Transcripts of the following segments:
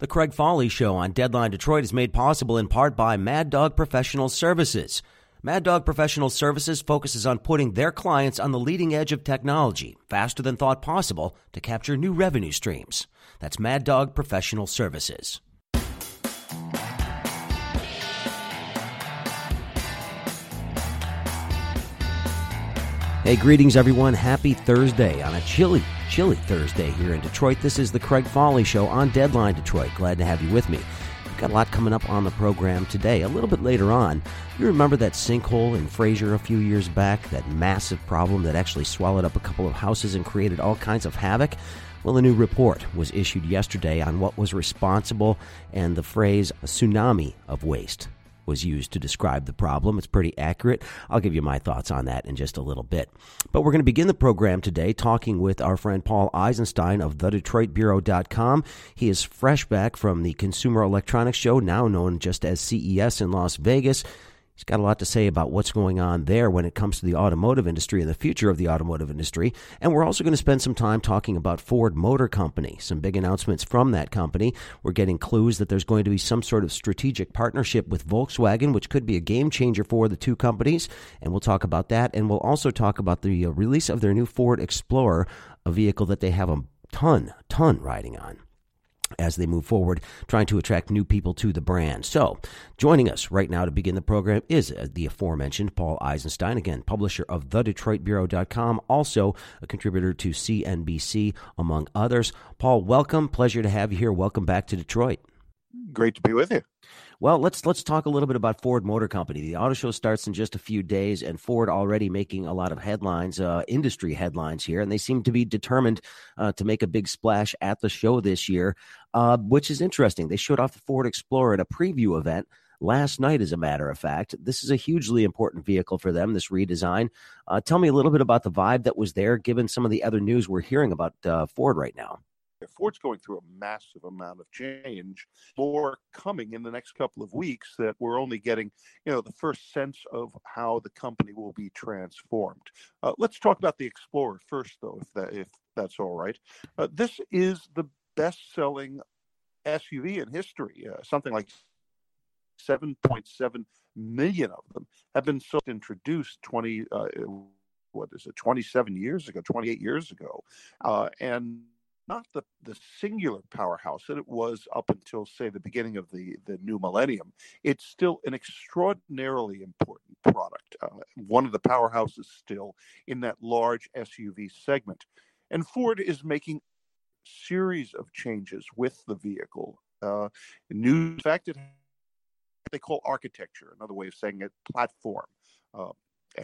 The Craig Fahle Show on Deadline Detroit is made possible in part by Mad Dog Professional Services. Mad Dog Professional Services focuses on putting their clients on the leading edge of technology, faster than thought possible, to capture new revenue streams. That's Mad Dog Professional Services. Hey, greetings everyone. Happy Thursday on a chilly, chilly Thursday here in Detroit. This is the Craig Fahle Show on Deadline Detroit. Glad to have you with me. We've got a lot coming up on the program today. A little bit later on, you remember that sinkhole in Fraser a few years back, that massive problem that actually swallowed up a couple of houses and created all kinds of havoc? Well, a new report was issued yesterday on what was responsible and the phrase tsunami of waste was used to describe the problem. It's pretty accurate. I'll give you my thoughts on that in just a little bit. But we're going to begin the program today talking with our friend Paul Eisenstein of thedetroitbureau.com. He is fresh back from the Consumer Electronics Show, now known just as CES in Las Vegas. He's got a lot to say about what's going on there when it comes to the automotive industry and the future of the automotive industry. And we're also going to spend some time talking about Ford Motor Company, some big announcements from that company. We're getting clues that there's going to be some sort of strategic partnership with Volkswagen, which could be a game changer for the two companies. And we'll talk about that. And we'll also talk about the uh, release of their new Ford Explorer, a vehicle that they have a ton, ton riding on as they move forward, trying to attract new people to the brand. So, joining us right now to begin the program is uh, the aforementioned Paul Eisenstein, again, publisher of thedetroitbureau.com, also a contributor to CNBC, among others. Paul, welcome. Pleasure to have you here. Welcome back to Detroit. Great to be with you. Well, let's let's talk a little bit about Ford Motor Company. The auto show starts in just a few days, and Ford already making a lot of headlines, uh, industry headlines here, and they seem to be determined uh, to make a big splash at the show this year, uh, which is interesting. They showed off the Ford Explorer at a preview event last night, as a matter of fact. This is a hugely important vehicle for them. This redesign. Uh, tell me a little bit about the vibe that was there, given some of the other news we're hearing about uh, Ford right now. Ford's going through a massive amount of change. More coming in the next couple of weeks that we're only getting, you know, the first sense of how the company will be transformed. Uh, let's talk about the Explorer first, though, if that if that's all right. Uh, this is the best-selling SUV in history. Uh, something like 7.7 million of them have been sold introduced 20 uh, what is it 27 years ago 28 years ago uh, and not the, the singular powerhouse that it was up until, say, the beginning of the, the new millennium. It's still an extraordinarily important product, uh, one of the powerhouses still in that large SUV segment. And Ford is making series of changes with the vehicle. Uh, new fact, it they call architecture, another way of saying it, platform. Uh,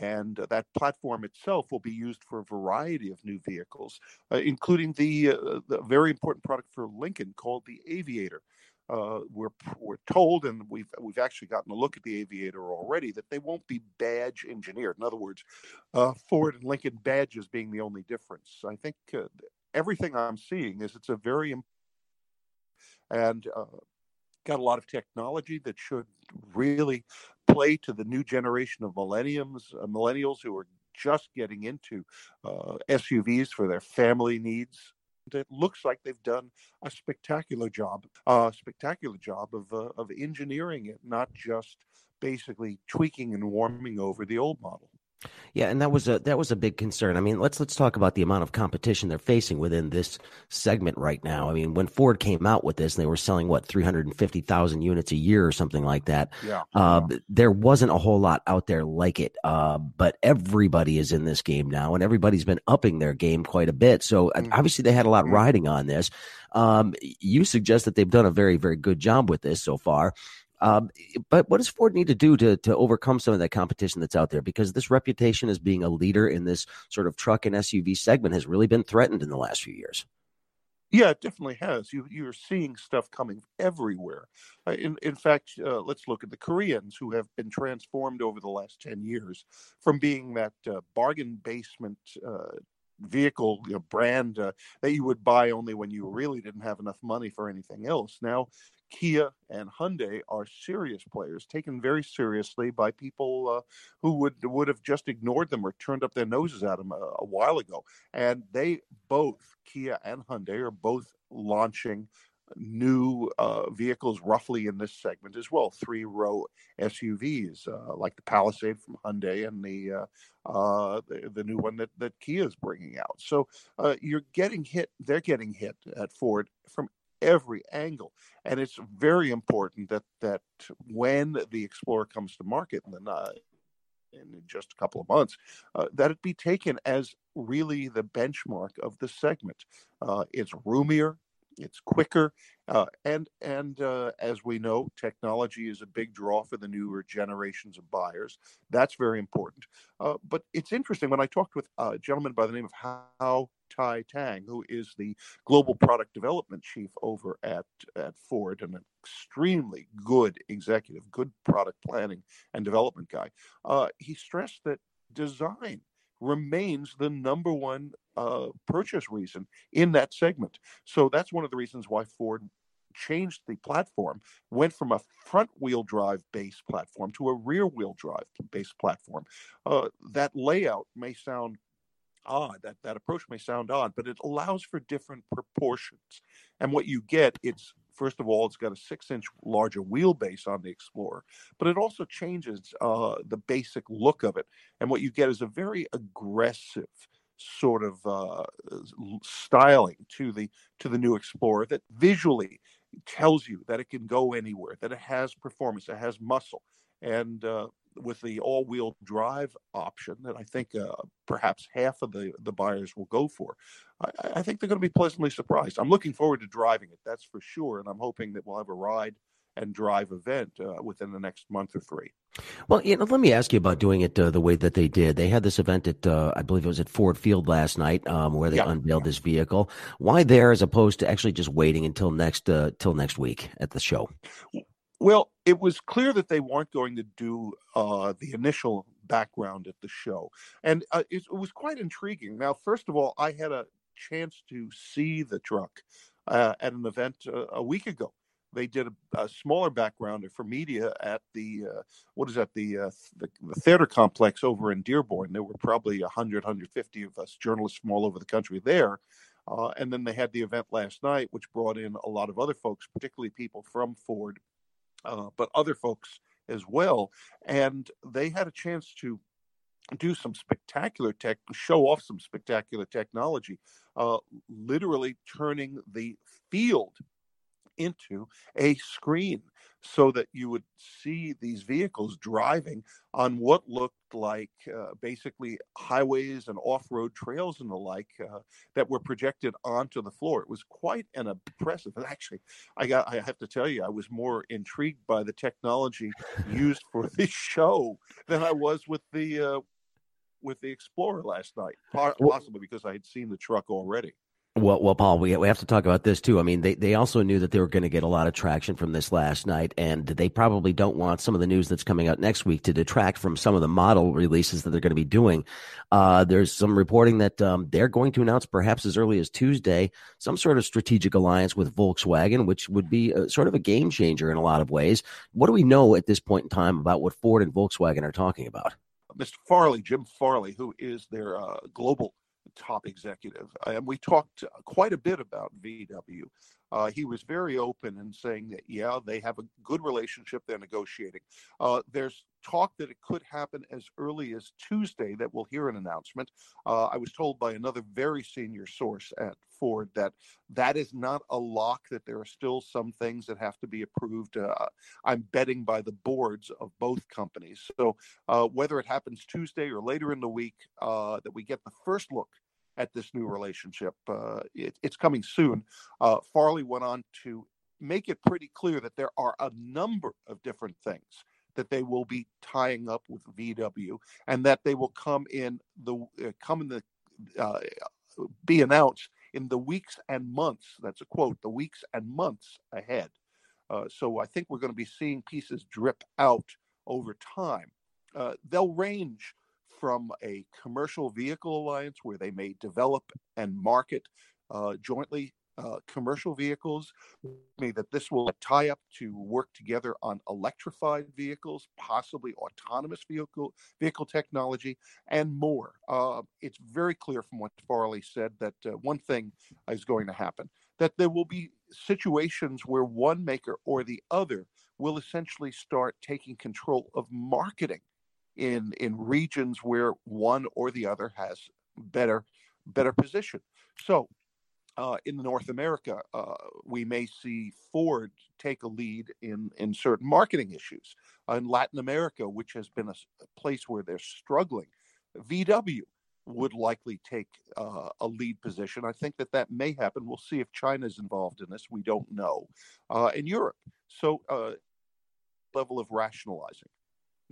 and uh, that platform itself will be used for a variety of new vehicles, uh, including the, uh, the, very important product for Lincoln called the Aviator. Uh, we're we're told, and we've we've actually gotten a look at the Aviator already, that they won't be badge engineered. In other words, uh, Ford and Lincoln badges being the only difference. I think uh, everything I'm seeing is it's a very and got a lot of technology that should really play to the new generation of millenniums, uh, millennials who are just getting into uh, SUVs for their family needs. It looks like they've done a spectacular job, a uh, spectacular job of uh, of engineering it, not just basically tweaking and warming over the old model. Yeah, and that was a that was a big concern. I mean, let's let's talk about the amount of competition they're facing within this segment right now. I mean, when Ford came out with this, and they were selling what three hundred and fifty thousand units a year or something like that. Yeah, uh, yeah. there wasn't a whole lot out there like it. Uh, but everybody is in this game now, and everybody's been upping their game quite a bit. So mm-hmm. obviously, they had a lot mm-hmm. riding on this. Um, you suggest that they've done a very very good job with this so far. Um, but what does Ford need to do to to overcome some of that competition that's out there? Because this reputation as being a leader in this sort of truck and SUV segment has really been threatened in the last few years. Yeah, it definitely has. You you're seeing stuff coming everywhere. Uh, in in fact, uh, let's look at the Koreans who have been transformed over the last ten years from being that uh, bargain basement uh, vehicle you know, brand uh, that you would buy only when you really didn't have enough money for anything else. Now Kia and Hyundai are serious players, taken very seriously by people uh, who would would have just ignored them or turned up their noses at them a, a, while ago. And they both, Kia and Hyundai, are both launching new uh, vehicles roughly in this segment as well three row SUVs uh, like the Palisade from Hyundai and the, uh, uh, the, the new one that, that Kia is bringing out. So uh, you're getting hit, they're getting hit at Ford from every angle. And it's very important that that when the Explorer comes to market in the in just a couple of months, uh, that it be taken as really the benchmark of the segment. Uh, it's roomier, it's quicker, uh, and and uh, as we know, technology is a big draw for the newer generations of buyers. That's very important. Uh, but it's interesting when I talked with a gentleman by the name of Hau Thai-Tang, who is the global product development chief over at at Ford, and an extremely good executive, good product planning and development guy. Uh, he stressed that design remains the number one uh, purchase reason in that segment. So that's one of the reasons why Ford changed the platform, went from a front wheel drive base platform to a rear wheel drive base platform. Uh, that layout may sound odd. That that approach may sound odd, but it allows for different proportions. And what you get, it's first of all, it's got a six-inch larger wheelbase on the Explorer, but it also changes uh, the basic look of it. And what you get is a very aggressive sort of uh, styling to the to the new Explorer that visually tells you that it can go anywhere, that it has performance, it has muscle, and uh, with the all-wheel drive option that I think uh, perhaps half of the the buyers will go for. I, I, think they're going to be pleasantly surprised. I'm looking forward to driving it, that's for sure, and I'm hoping that we'll have a ride and drive event uh, within the next month or three. Well, you know, let me ask you about doing it uh, the way that they did. They had this event at, uh, I believe it was at Ford Field last night, um, where they yeah. unveiled this vehicle. Why there, as opposed to actually just waiting until next uh, till next week at the show? Well, it was clear that they weren't going to do uh, the initial background at the show, and uh, it, it, was quite intriguing. Now, first of all, I had a chance to see the truck uh, at an event uh, a week ago. They did a, a, smaller backgrounder for media at the uh, what is that the, uh, the, the theater complex over in Dearborn. There were probably 100, 150 of us journalists from all over the country there. Uh, and then they had the event last night, which brought in a lot of other folks, particularly people from Ford uh, but other folks as well. And they had a chance to do some spectacular tech, show off some spectacular technology, uh, literally turning the field into a screen so that you would see these vehicles driving on what looked like uh, basically highways and off-road trails and the like uh, that were projected onto the floor. It was quite an impressive. And actually, I got I have to tell you, I was more intrigued by the technology used for this show than I was with the uh, with the Explorer last night. Possibly because I had seen the truck already. Well, well, Paul, we we have to talk about this too. I mean, they they also knew that they were going to get a lot of traction from this last night, and they probably don't want some of the news that's coming out next week to detract from some of the model releases that they're going to be doing. Uh, there's some reporting that um, they're going to announce, perhaps as early as Tuesday, some sort of strategic alliance with Volkswagen, which would be a, sort of a game changer in a lot of ways. What do we know at this point in time about what Ford and Volkswagen are talking about? Mr. Farley, Jim Farley, who is their uh, global top executive. And we talked quite a bit about VW. Uh, he was very open in saying that, yeah, they have a good relationship. They're negotiating. Uh, there's talk that it could happen as early as Tuesday that we'll hear an announcement. Uh, I was told by another very senior source at Ford that that is not a lock, that there are still some things that have to be approved. Uh, I'm betting by the boards of both companies. So uh, whether it happens Tuesday or later in the week, uh, that we get the first look at this new relationship. Uh, it, it's coming soon. Uh, Farley went on to make it pretty clear that there are a number of different things that they will be tying up with VW, and that they will come in the uh, come in the uh, be announced in the weeks and months. That's a quote. The weeks and months ahead. Uh, so I think we're going to be seeing pieces drip out over time. Uh, they'll range from a commercial vehicle alliance where they may develop and market uh, jointly uh, commercial vehicles. Me that this will tie up to work together on electrified vehicles, possibly autonomous vehicle vehicle technology, and more. Uh, it's very clear from what Farley said that uh, one thing is going to happen: that there will be situations where one maker or the other will essentially start taking control of marketing in in regions where one or the other has better better position. So uh, in North America, uh, we may see Ford take a lead in, in certain marketing issues. Uh, in Latin America, which has been a, a, place where they're struggling, VW would likely take uh, a lead position. I think that that may happen. We'll see if China's involved in this. We don't know. Uh, in Europe, so uh, level of rationalizing.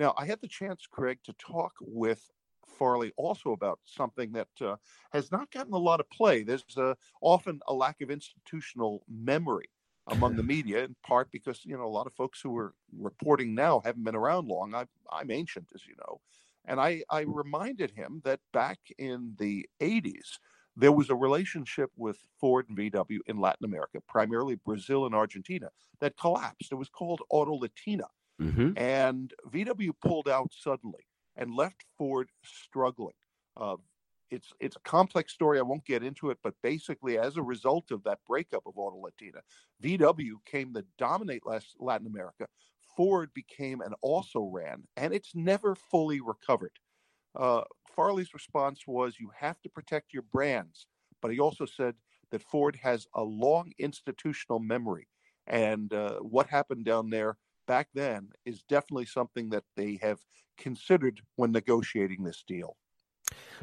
Now, I had the chance, Craig, to talk with Farley also about something that uh, has not gotten a lot of play. There's uh, often a lack of institutional memory among the media, in part because you know a lot of folks who are reporting now haven't been around long. I, I'm ancient, as you know, and I, I reminded him that back in the 80s, there was a relationship with Ford and VW in Latin America, primarily Brazil and Argentina, that collapsed. It was called Auto Latina. Mm-hmm. And VW pulled out suddenly and left Ford struggling. Uh, it's it's a complex story. I won't get into it, but basically, as a result of that breakup of Auto Latina, VW came to dominate Latin America. Ford became and also ran, and it's never fully recovered. Uh, Farley's response was, "You have to protect your brands," but he also said that Ford has a long institutional memory, and uh, what happened down there back then is definitely something that they have considered when negotiating this deal.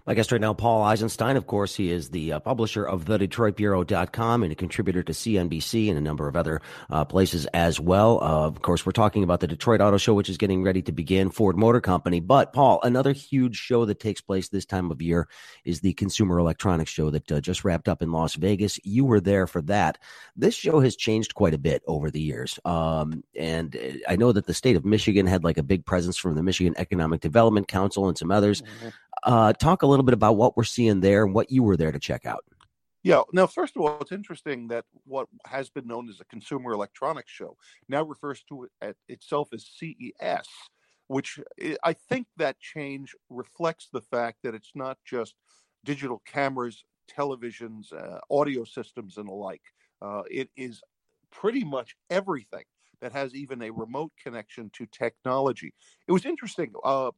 My guest right now, Paul Eisenstein. Of course, he is the uh, publisher of TheDetroitBureau.com and a contributor to CNBC and a number of other uh, places as well. Uh, of course, we're talking about the Detroit Auto Show, which is getting ready to begin, Ford Motor Company. But, Paul, another huge show that takes place this time of year is the Consumer Electronics Show that uh, just wrapped up in Las Vegas. You were there for that. This show has changed quite a bit over the years. Um, and uh, I know that the state of Michigan had like a big presence from the Michigan Economic Development Council and some others. Mm-hmm. Uh, talk a little bit about what we're seeing there and what you were there to check out. Yeah. Now, first of all, it's interesting that what has been known as a Consumer Electronics Show now refers to it itself as CES, which I think that change reflects the fact that it's not just digital cameras, televisions, uh, audio systems, and the like. Uh, it is pretty much everything that has even a remote connection to technology. It was interesting. Uh,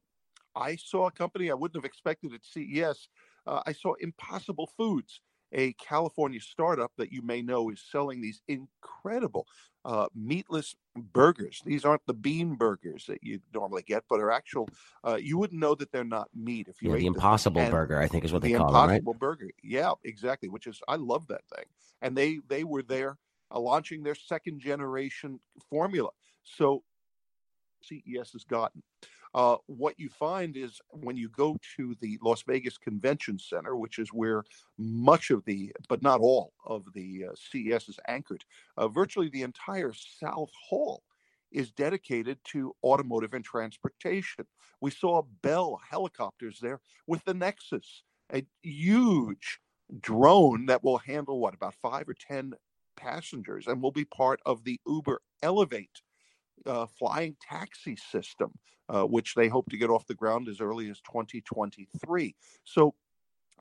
I saw a company I wouldn't have expected at CES. Uh, I saw Impossible Foods, a California startup that you may know is selling these incredible uh, meatless burgers. These aren't the bean burgers that you normally get, but are actual. Uh, you wouldn't know that they're not meat if you yeah, ate the Impossible Burger. I think is what they call it, right? Impossible Burger. Yeah, exactly. Which is I love that thing, and they they were there uh, launching their second generation formula. So CES has gotten. Uh, what you find is when you go to the Las Vegas Convention Center, which is where much of the, but not all of the uh, CES is anchored, uh, virtually the entire South Hall is dedicated to automotive and transportation. We saw Bell helicopters there with the Nexus, a huge drone that will handle what about five or ten passengers and will be part of the Uber Elevate uh, flying taxi system, uh, which they hope to get off the ground as early as 2023. So,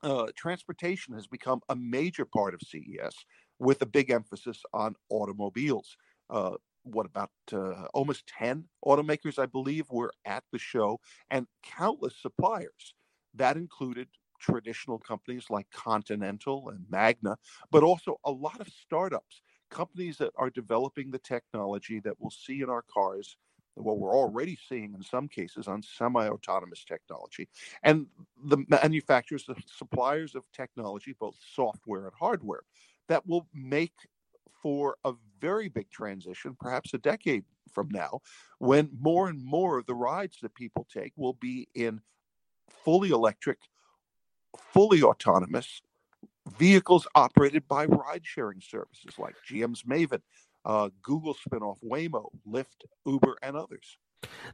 uh, transportation has become a major part of CES with a big emphasis on automobiles. Uh, what about uh, almost 10 automakers, I believe, were at the show and countless suppliers. That included traditional companies like Continental and Magna, but also a lot of startups companies that are developing the technology that we'll see in our cars what we're already seeing in some cases on semi-autonomous technology. And the manufacturers the suppliers of technology both software and hardware that will make for a very big transition perhaps a decade from now when more and more of the rides that people take will be in fully electric fully autonomous vehicles operated by ride sharing services like GM's Maven, uh, Google spinoff Waymo, Lyft, Uber, and others.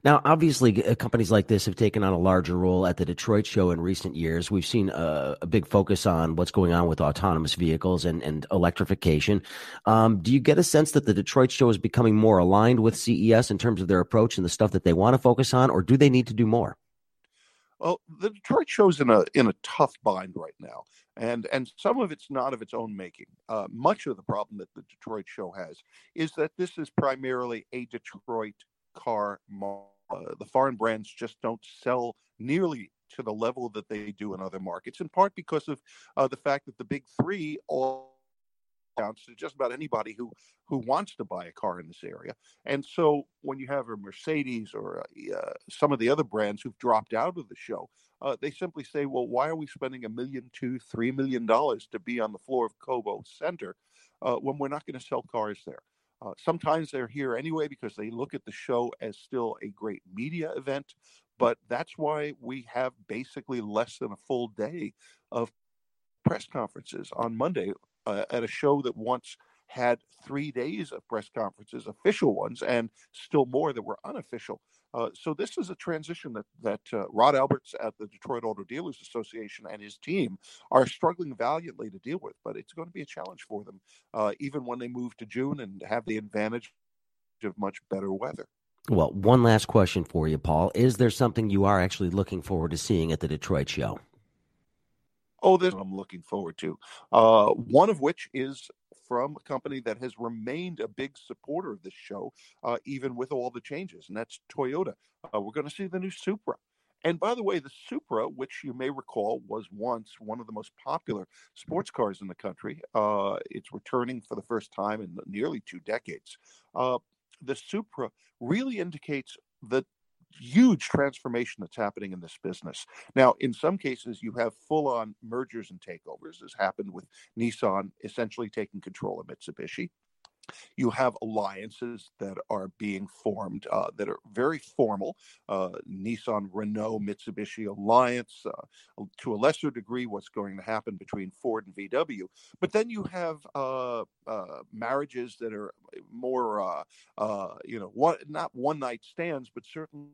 Now, obviously, uh, companies like this have taken on a larger role at the Detroit show in recent years. We've seen a, a big focus on what's going on with autonomous vehicles and, and electrification. Um, do you get a sense that the Detroit show is becoming more aligned with CES in terms of their approach and the stuff that they want to focus on, or do they need to do more? Well, the Detroit show's in a in a tough bind right now, and and some of it's not of its own making. Uh, much of the problem that the Detroit show has is that this is primarily a Detroit car. Uh, the foreign brands just don't sell nearly to the level that they do in other markets, in part because of uh, the fact that the big three all to just about anybody who who wants to buy a car in this area. And so when you have a Mercedes or a, uh, some of the other brands who've dropped out of the show, uh, they simply say, "Well, why are we spending a million, two, three million dollars to be on the floor of Cobo Center uh, when we're not going to sell cars there?" Uh, sometimes they're here anyway because they look at the show as still a great media event, but that's why we have basically less than a full day of press conferences on Monday uh, at a show that once had three days of press conferences, official ones, and still more that were unofficial. Uh, so this is a transition that that uh, Rod Alberts at the Detroit Auto Dealers Association and his team are struggling valiantly to deal with. But it's going to be a challenge for them, uh, even when they move to June and have the advantage of much better weather. Well, one last question for you, Paul. Is there something you are actually looking forward to seeing at the Detroit show? Oh, this I'm looking forward to. Uh, one of which is from a company that has remained a big supporter of this show, uh, even with all the changes, and that's Toyota. Uh, we're going to see the new Supra. And by the way, the Supra, which you may recall was once one of the most popular sports cars in the country, uh, it's returning for the first time in nearly two decades. Uh, the Supra really indicates the huge transformation that's happening in this business. Now, in some cases, you have full on mergers and takeovers, as happened with Nissan essentially taking control of Mitsubishi. You have alliances that are being formed uh, that are very formal. Uh, Nissan, Renault, Mitsubishi alliance. Uh, to a lesser degree, what's going to happen between Ford and VW. But then you have uh, uh, marriages that are more, uh, you know, one, not one night stands, but certainly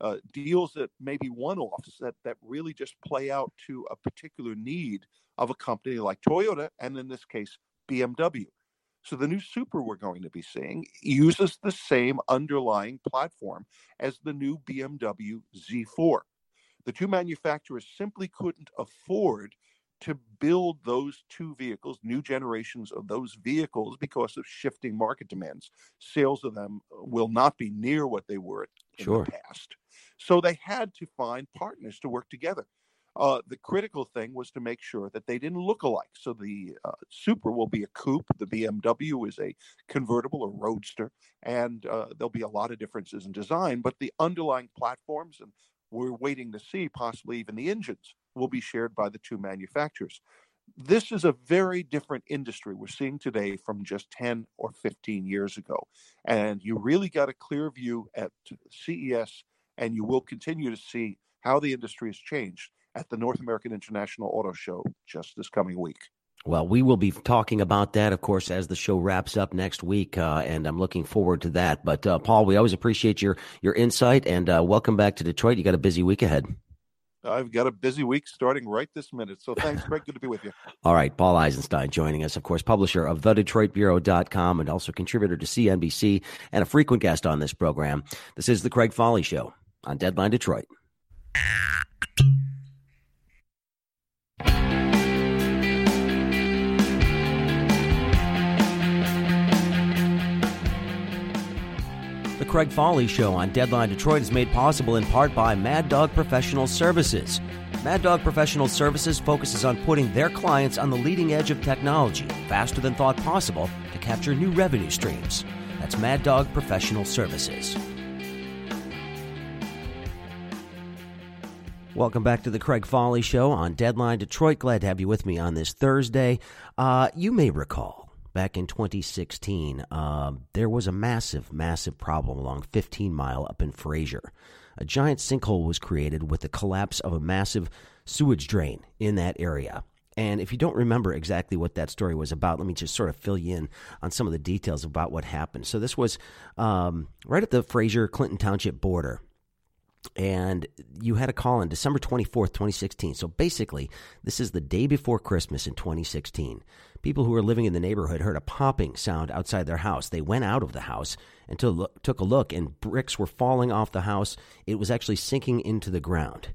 uh, deals that may be one-offs that that really just play out to a particular need of a company like Toyota, and in this case, BMW. So the new Supra we're going to be seeing uses the same underlying platform as the new BMW Z4. The two manufacturers simply couldn't afford to build those two vehicles, new generations of those vehicles, because of shifting market demands. Sales of them uh, will not be near what they were in sure. the past. So they had to find partners to work together. Uh, the critical thing was to make sure that they didn't look alike. So the uh, Supra will be a coupe, the BMW is a convertible or roadster, and uh, there'll be a lot of differences in design, but the underlying platforms, and we're waiting to see possibly even the engines, will be shared by the two manufacturers. This is a very different industry we're seeing today from just 10 or 15 years ago. And you really got a clear view at CES and you will continue to see how the industry has changed at the North American International Auto Show just this coming week. Well, we will be talking about that, of course, as the show wraps up next week, uh, and I'm looking forward to that. But uh, Paul, we always appreciate your your insight, and uh, welcome back to Detroit. You got a busy week ahead. I've got a busy week starting right this minute. So thanks, Greg. Good to be with you. All right. Paul Eisenstein joining us, of course, publisher of thedetroitbureau.com and also contributor to CNBC and a frequent guest on this program. This is The Craig Fahle Show on Deadline Detroit. The Craig Fahle Show on Deadline Detroit is made possible in part by Mad Dog Professional Services. Mad Dog Professional Services focuses on putting their clients on the leading edge of technology faster than thought possible to capture new revenue streams. That's Mad Dog Professional Services. Welcome back to the Craig Fahle Show on Deadline Detroit. Glad to have you with me on this Thursday. Uh, you may recall back in 2016, uh, there was a massive, massive problem along 15 Mile up in Fraser. A giant sinkhole was created with the collapse of a massive sewage drain in that area. And if you don't remember exactly what that story was about, let me just sort of fill you in on some of the details about what happened. So, this was um, right at the Fraser Clinton Township border and you had a call on December 24th, 2016. So basically, this is the day before Christmas in 2016. People who were living in the neighborhood heard a popping sound outside their house. They went out of the house and took a look, and bricks were falling off the house. It was actually sinking into the ground.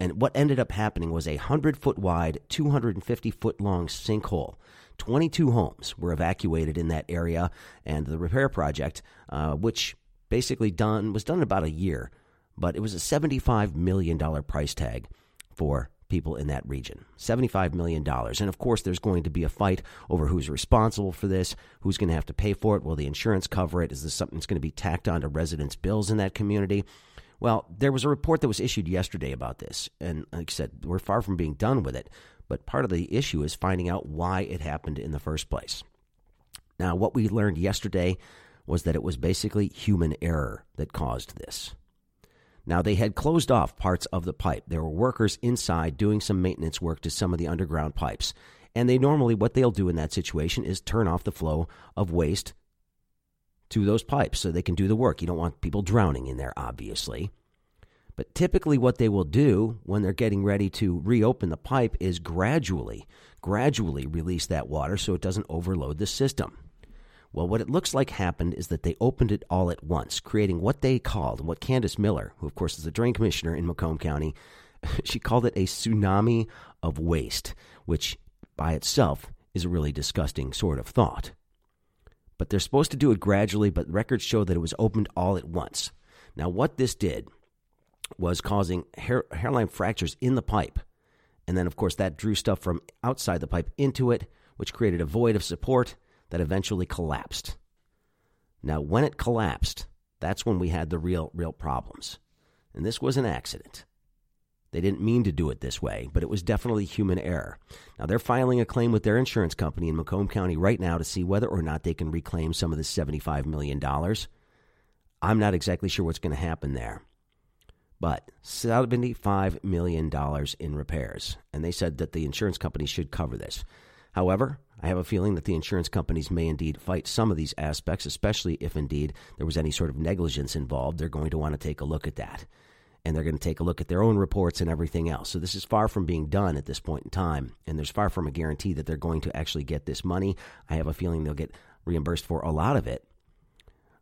And what ended up happening was a 100 foot wide, 250 foot long sinkhole. 22 homes were evacuated in that area, and the repair project, uh, which basically done was done in about a year, but it was a $75 million price tag for people in that region. $75 million. And of course, there's going to be a fight over who's responsible for this, who's going to have to pay for it. Will the insurance cover it? Is this something that's going to be tacked onto residents' bills in that community? Well, there was a report that was issued yesterday about this. And like I said, we're far from being done with it. But part of the issue is finding out why it happened in the first place. Now, what we learned yesterday was that it was basically human error that caused this. Now, they had closed off parts of the pipe. There were workers inside doing some maintenance work to some of the underground pipes. And they normally, what they'll do in that situation is turn off the flow of waste to those pipes so they can do the work. You don't want people drowning in there, obviously. But typically, what they will do when they're getting ready to reopen the pipe is gradually, gradually release that water so it doesn't overload the system. Well, what it looks like happened is that they opened it all at once, creating what they called, what Candice Miller, who of course is the drain commissioner in Macomb County, she called it a tsunami of waste, which by itself is a really disgusting sort of thought. But they're supposed to do it gradually, but records show that it was opened all at once. Now, what this did was causing hair, hairline fractures in the pipe. And then, of course, that drew stuff from outside the pipe into it, which created a void of support that eventually collapsed. Now, when it collapsed, that's when we had the real, real problems. And this was an accident. They didn't mean to do it this way, but it was definitely human error. Now, they're filing a claim with their insurance company in Macomb County right now to see whether or not they can reclaim some of the $75 million. I'm not exactly sure what's going to happen there. But $75 million in repairs. And they said that the insurance company should cover this. However, I have a feeling that the insurance companies may indeed fight some of these aspects, especially if indeed there was any sort of negligence involved. They're going to want to take a look at that. And they're going to take a look at their own reports and everything else. So this is far from being done at this point in time. And there's far from a guarantee that they're going to actually get this money. I have a feeling they'll get reimbursed for a lot of it.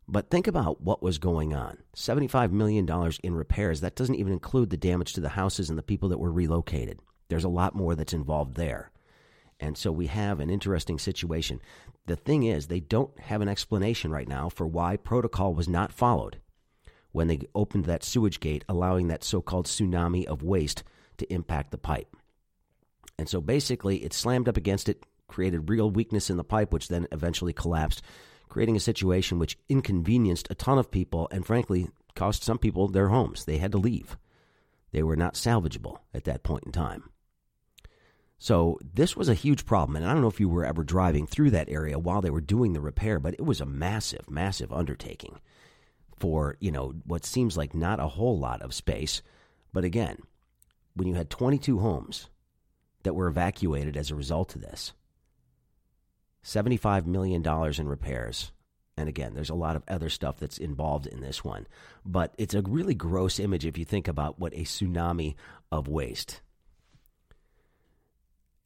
But think about what was going on $75 million in repairs. That doesn't even include the damage to the houses and the people that were relocated. There's a lot more that's involved there. And so we have an interesting situation. The thing is, they don't have an explanation right now for why protocol was not followed when they opened that sewage gate, allowing that so called tsunami of waste to impact the pipe. And so basically, it slammed up against it, created real weakness in the pipe, which then eventually collapsed, creating a situation which inconvenienced a ton of people and, frankly, cost some people their homes. They had to leave. They were not salvageable at that point in time. So this was a huge problem. And I don't know if you were ever driving through that area while they were doing the repair, but it was a massive, massive undertaking for, you know, what seems like not a whole lot of space. But again, when you had 22 homes that were evacuated as a result of this, $75 million in repairs. And again, there's a lot of other stuff that's involved in this one. But it's a really gross image if you think about what a tsunami of waste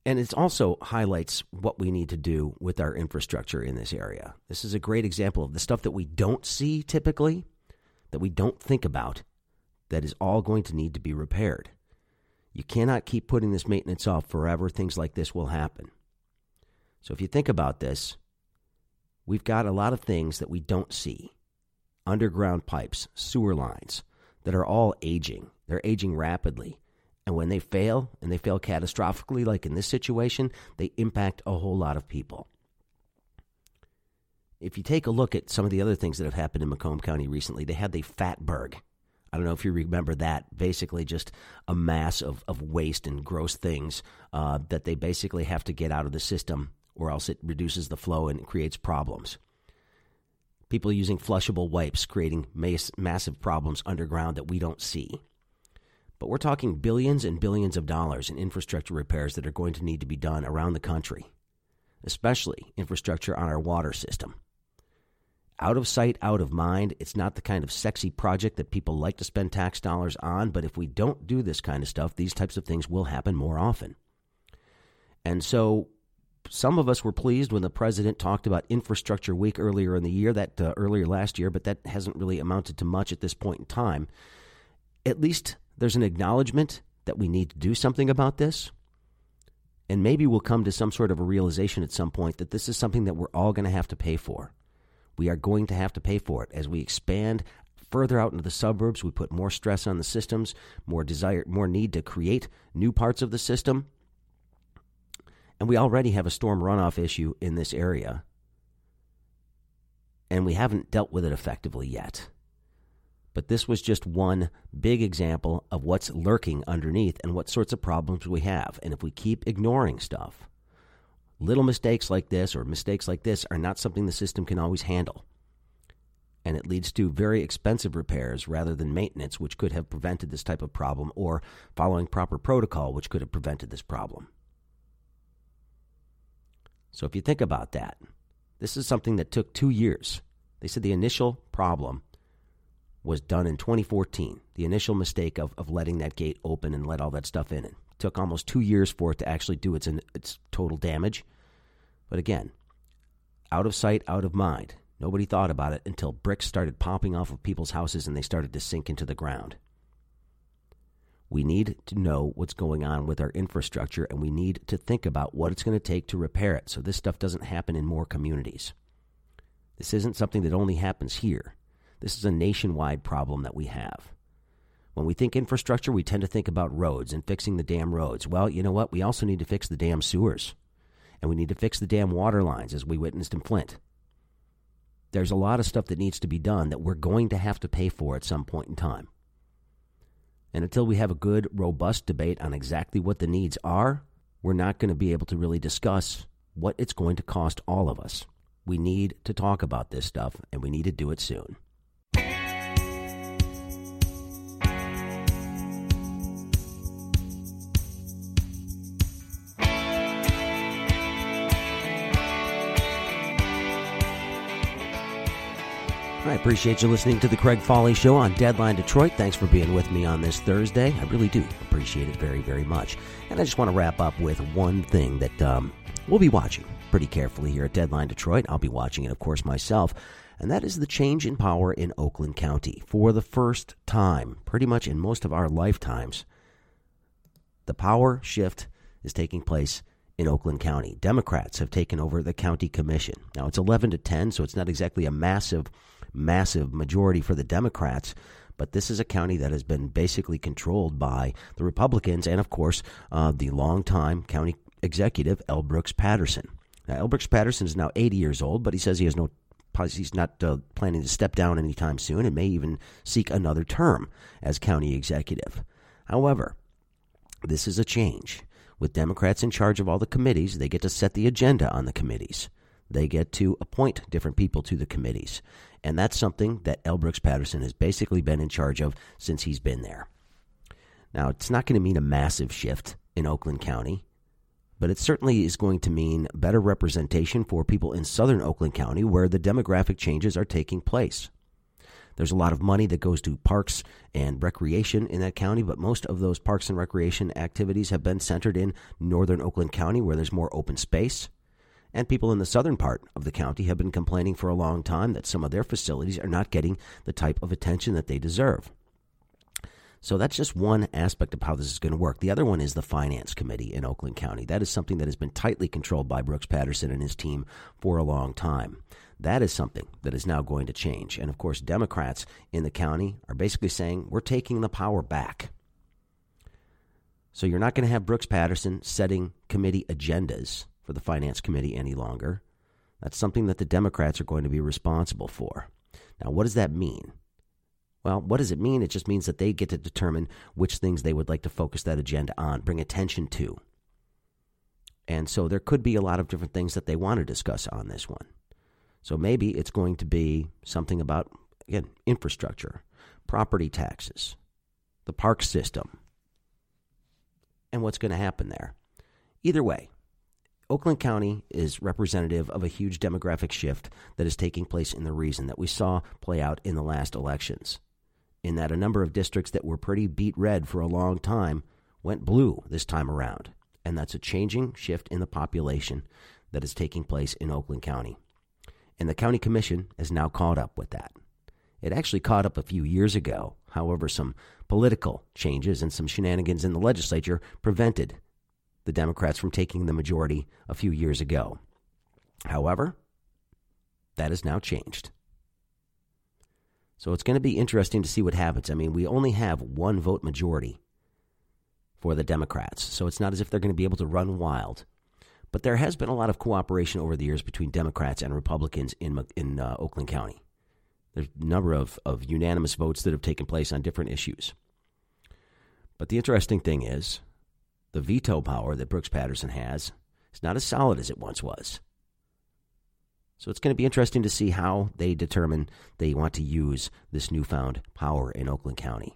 and it also highlights what we need to do with our infrastructure in this area. This is a great example of the stuff that we don't see typically, that we don't think about, that is all going to need to be repaired. You cannot keep putting this maintenance off forever. Things like this will happen. So if you think about this, we've got a lot of things that we don't see underground pipes, sewer lines that are all aging. They're aging rapidly. And when they fail, and they fail catastrophically, like in this situation, they impact a whole lot of people. If you take a look at some of the other things that have happened in Macomb County recently, they had the Fatberg. I don't know if you remember that. Basically, just a mass of, of waste and gross things uh, that they basically have to get out of the system, or else it reduces the flow and creates problems. People using flushable wipes, creating mass, massive problems underground that we don't see. But we're talking billions and billions of dollars in infrastructure repairs that are going to need to be done around the country, especially infrastructure on our water system. Out of sight, out of mind, it's not the kind of sexy project that people like to spend tax dollars on, but if we don't do this kind of stuff, these types of things will happen more often. And so some of us were pleased when the president talked about infrastructure week earlier in the year that uh, earlier last year but that hasn't really amounted to much at this point in time at least there's an acknowledgement that we need to do something about this. And maybe we'll come to some sort of a realization at some point that this is something that we're all going to have to pay for. We are going to have to pay for it as we expand further out into the suburbs. We put more stress on the systems, more desire, more need to create new parts of the system. And we already have a storm runoff issue in this area. And we haven't dealt with it effectively yet. But this was just one big example of what's lurking underneath and what sorts of problems we have. And if we keep ignoring stuff, little mistakes like this or mistakes like this are not something the system can always handle. And it leads to very expensive repairs rather than maintenance, which could have prevented this type of problem, or following proper protocol, which could have prevented this problem. So if you think about that, this is something that took two years. They said the initial problem was done in 2014. The initial mistake of, of letting that gate open and let all that stuff in. It took almost two years for it to actually do its, its total damage. But again, out of sight, out of mind. Nobody thought about it until bricks started popping off of people's houses and they started to sink into the ground. We need to know what's going on with our infrastructure and we need to think about what it's going to take to repair it so this stuff doesn't happen in more communities. This isn't something that only happens here. This is a nationwide problem that we have. When we think infrastructure, we tend to think about roads and fixing the damn roads. Well, you know what? We also need to fix the damn sewers. And we need to fix the damn water lines, as we witnessed in Flint. There's a lot of stuff that needs to be done that we're going to have to pay for at some point in time. And until we have a good, robust debate on exactly what the needs are, we're not going to be able to really discuss what it's going to cost all of us. We need to talk about this stuff, and we need to do it soon. I appreciate you listening to the Craig Fahle Show on Deadline Detroit. Thanks for being with me on this Thursday. I really do appreciate it very, very much. And I just want to wrap up with one thing that um, we'll be watching pretty carefully here at Deadline Detroit. I'll be watching it, of course, myself. And that is the change in power in Oakland County. For the first time, pretty much in most of our lifetimes, the power shift is taking place in Oakland County. Democrats have taken over the county commission. Now it's 11 to 10, so it's not exactly a massive massive majority for the Democrats. But this is a county that has been basically controlled by the Republicans and, of course, uh, the longtime county executive, L. Brooks Patterson. Now, L. Brooks Patterson is now 80 years old, but he says he has no he's not uh, planning to step down anytime soon and may even seek another term as county executive. However, this is a change. With Democrats in charge of all the committees, they get to set the agenda on the committees. They get to appoint different people to the committees. And that's something that L. Brooks Patterson has basically been in charge of since he's been there. Now, it's not going to mean a massive shift in Oakland County, but it certainly is going to mean better representation for people in southern Oakland County where the demographic changes are taking place. There's a lot of money that goes to parks and recreation in that county, but most of those parks and recreation activities have been centered in northern Oakland County where there's more open space. And people in the southern part of the county have been complaining for a long time that some of their facilities are not getting the type of attention that they deserve. So that's just one aspect of how this is going to work. The other one is the finance committee in Oakland County. That is something that has been tightly controlled by Brooks Patterson and his team for a long time. That is something that is now going to change. And of course, Democrats in the county are basically saying, we're taking the power back. So you're not going to have Brooks Patterson setting committee agendas for the Finance Committee any longer. That's something that the Democrats are going to be responsible for. Now, what does that mean? Well, what does it mean? It just means that they get to determine which things they would like to focus that agenda on, bring attention to. And so there could be a lot of different things that they want to discuss on this one. So maybe it's going to be something about, again, infrastructure, property taxes, the park system, and what's going to happen there. Either way, Oakland County is representative of a huge demographic shift that is taking place in the region that we saw play out in the last elections. In that a number of districts that were pretty beet red for a long time went blue this time around. And that's a changing shift in the population that is taking place in Oakland County. And the county commission is now caught up with that. It actually caught up a few years ago. However, some political changes and some shenanigans in the legislature prevented the Democrats from taking the majority a few years ago. However, that has now changed. So it's going to be interesting to see what happens. I mean, we only have one vote majority for the Democrats, so it's not as if they're going to be able to run wild. But there has been a lot of cooperation over the years between Democrats and Republicans in in uh, Oakland County. There's a number of, of unanimous votes that have taken place on different issues. But the interesting thing is, the veto power that Brooks Patterson has is not as solid as it once was. So it's going to be interesting to see how they determine they want to use this newfound power in Oakland County.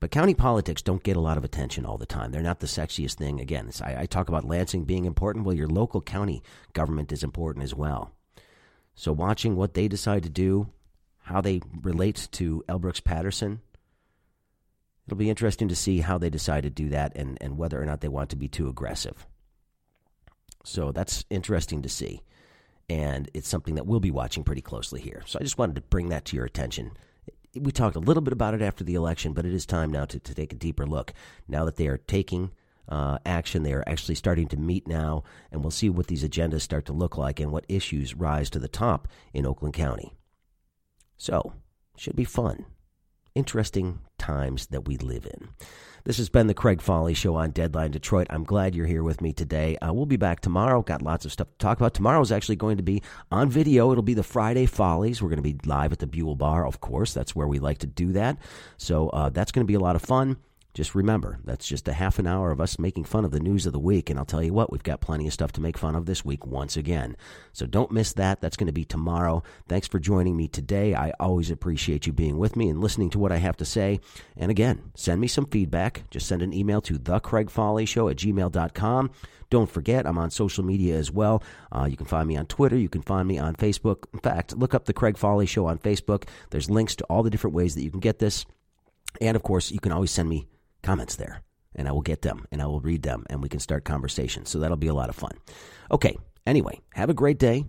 But county politics don't get a lot of attention all the time. They're not the sexiest thing. Again, I, I talk about Lansing being important. Well, your local county government is important as well. So watching what they decide to do, how they relate to L. Brooks Patterson, it'll be interesting to see how they decide to do that and, and whether or not they want to be too aggressive. So that's interesting to see. And it's something that we'll be watching pretty closely here. So I just wanted to bring that to your attention we talked a little bit about it after the election, but it is time now to, to take a deeper look. Now that they are taking uh, action, they are actually starting to meet now, and we'll see what these agendas start to look like and what issues rise to the top in Oakland County. So, should be fun. Interesting times that we live in. This has been the Craig Fahle Show on Deadline Detroit. I'm glad you're here with me today. Uh, we'll be back tomorrow. Got lots of stuff to talk about. Tomorrow is actually going to be on video. It'll be the Friday Follies. We're going to be live at the Buell Bar, of course. That's where we like to do that. So uh, that's going to be a lot of fun. Just remember, that's just a half an hour of us making fun of the news of the week. And I'll tell you what, we've got plenty of stuff to make fun of this week once again. So don't miss that. That's going to be tomorrow. Thanks for joining me today. I always appreciate you being with me and listening to what I have to say. And again, send me some feedback. Just send an email to thecraigfahle at gmail.com. Don't forget, I'm on social media as well. Uh, you can find me on Twitter. You can find me on Facebook. In fact, look up the Craig Fahle Show on Facebook. There's links to all the different ways that you can get this. And of course, you can always send me comments there, and I will get them and I will read them, and we can start conversations. So that'll be a lot of fun. Okay, anyway, have a great day.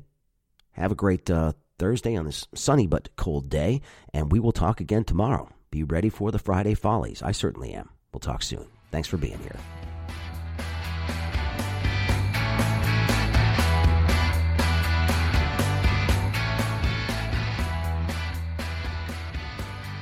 Have a great uh, Thursday on this sunny but cold day, and we will talk again tomorrow. Be ready for the Friday Follies. I certainly am. We'll talk soon. Thanks for being here.